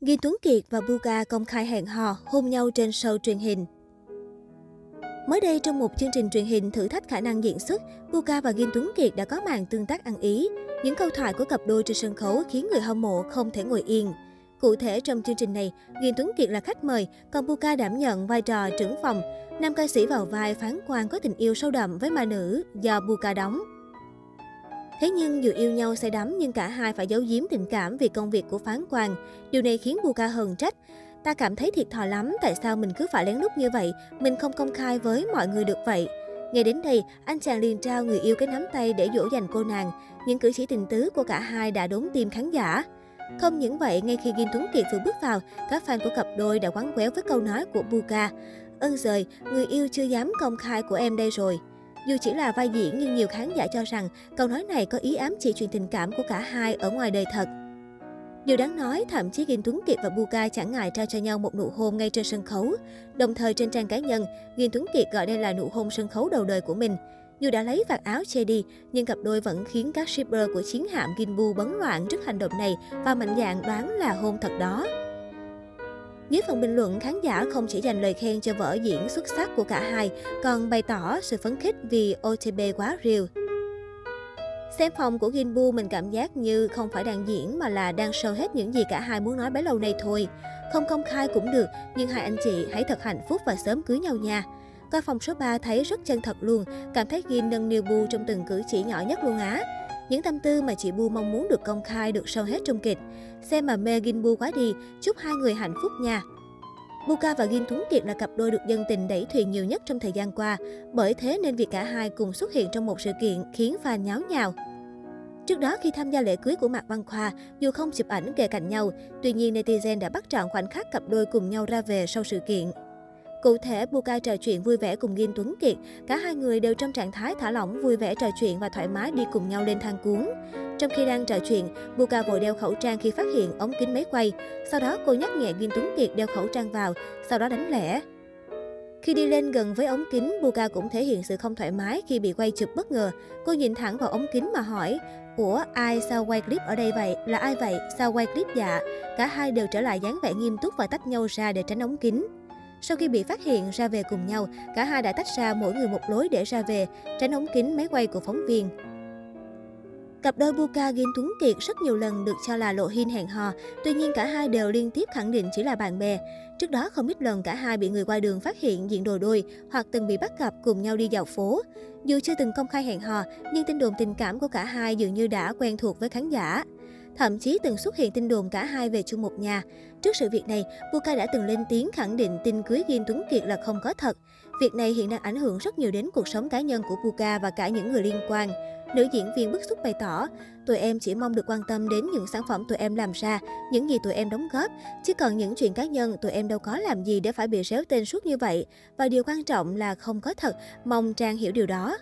Ghi Tuấn Kiệt và Buga công khai hẹn hò, hôn nhau trên show truyền hình. Mới đây trong một chương trình truyền hình thử thách khả năng diễn xuất, Buga và Gin Tuấn Kiệt đã có màn tương tác ăn ý. Những câu thoại của cặp đôi trên sân khấu khiến người hâm mộ không thể ngồi yên. Cụ thể trong chương trình này, Gin Tuấn Kiệt là khách mời, còn Buga đảm nhận vai trò trưởng phòng. Nam ca sĩ vào vai phán quan có tình yêu sâu đậm với ma nữ do Buga đóng. Thế nhưng dù yêu nhau say đắm nhưng cả hai phải giấu giếm tình cảm vì công việc của phán quan. Điều này khiến Buka hờn trách. Ta cảm thấy thiệt thòi lắm, tại sao mình cứ phải lén lút như vậy, mình không công khai với mọi người được vậy. ngay đến đây, anh chàng liền trao người yêu cái nắm tay để dỗ dành cô nàng. Những cử chỉ tình tứ của cả hai đã đốn tim khán giả. Không những vậy, ngay khi Kim Tuấn Kiệt vừa bước vào, các fan của cặp đôi đã quán quéo với câu nói của Buka. Ơn giời, người yêu chưa dám công khai của em đây rồi. Dù chỉ là vai diễn nhưng nhiều khán giả cho rằng câu nói này có ý ám chỉ chuyện tình cảm của cả hai ở ngoài đời thật. Điều đáng nói, thậm chí Gin Tuấn Kiệt và Buka chẳng ngại trao cho nhau một nụ hôn ngay trên sân khấu. Đồng thời trên trang cá nhân, Gin Tuấn Kiệt gọi đây là nụ hôn sân khấu đầu đời của mình. Dù đã lấy vạt áo che đi, nhưng cặp đôi vẫn khiến các shipper của chiến hạm Ginbu bấn loạn trước hành động này và mạnh dạn đoán là hôn thật đó. Dưới phần bình luận, khán giả không chỉ dành lời khen cho vở diễn xuất sắc của cả hai, còn bày tỏ sự phấn khích vì otb quá real. Xem phòng của Ginbu mình cảm giác như không phải đang diễn mà là đang show hết những gì cả hai muốn nói bấy lâu nay thôi. Không công khai cũng được, nhưng hai anh chị hãy thật hạnh phúc và sớm cưới nhau nha. Coi phòng số 3 thấy rất chân thật luôn, cảm thấy Gin nâng niu Bu trong từng cử chỉ nhỏ nhất luôn á. Những tâm tư mà chị Bu mong muốn được công khai được sâu hết trong kịch. Xem mà mê Gin Bu quá đi, chúc hai người hạnh phúc nha. Buka và Gin Tuấn Kiệt là cặp đôi được dân tình đẩy thuyền nhiều nhất trong thời gian qua, bởi thế nên việc cả hai cùng xuất hiện trong một sự kiện khiến fan nháo nhào. Trước đó khi tham gia lễ cưới của Mạc Văn Khoa, dù không chụp ảnh kề cạnh nhau, tuy nhiên netizen đã bắt trọn khoảnh khắc cặp đôi cùng nhau ra về sau sự kiện. Cụ thể, Buka trò chuyện vui vẻ cùng Kim Tuấn Kiệt. Cả hai người đều trong trạng thái thả lỏng, vui vẻ trò chuyện và thoải mái đi cùng nhau lên thang cuốn. Trong khi đang trò chuyện, Buka vội đeo khẩu trang khi phát hiện ống kính máy quay. Sau đó cô nhắc nhẹ Kim Tuấn Kiệt đeo khẩu trang vào, sau đó đánh lẻ. Khi đi lên gần với ống kính, Buka cũng thể hiện sự không thoải mái khi bị quay chụp bất ngờ. Cô nhìn thẳng vào ống kính mà hỏi, Ủa, ai sao quay clip ở đây vậy? Là ai vậy? Sao quay clip dạ? Cả hai đều trở lại dáng vẻ nghiêm túc và tách nhau ra để tránh ống kính. Sau khi bị phát hiện ra về cùng nhau, cả hai đã tách ra mỗi người một lối để ra về, tránh ống kính máy quay của phóng viên. Cặp đôi Buka Gin Tuấn Kiệt rất nhiều lần được cho là lộ hin hẹn hò, tuy nhiên cả hai đều liên tiếp khẳng định chỉ là bạn bè. Trước đó không ít lần cả hai bị người qua đường phát hiện diện đồ đôi hoặc từng bị bắt gặp cùng nhau đi dạo phố. Dù chưa từng công khai hẹn hò, nhưng tin đồn tình cảm của cả hai dường như đã quen thuộc với khán giả. Thậm chí từng xuất hiện tin đồn cả hai về chung một nhà. Trước sự việc này, Buka đã từng lên tiếng khẳng định tin cưới Kim Tuấn Kiệt là không có thật. Việc này hiện đang ảnh hưởng rất nhiều đến cuộc sống cá nhân của Buka và cả những người liên quan. Nữ diễn viên bức xúc bày tỏ, tụi em chỉ mong được quan tâm đến những sản phẩm tụi em làm ra, những gì tụi em đóng góp. Chứ còn những chuyện cá nhân, tụi em đâu có làm gì để phải bị réo tên suốt như vậy. Và điều quan trọng là không có thật, mong Trang hiểu điều đó.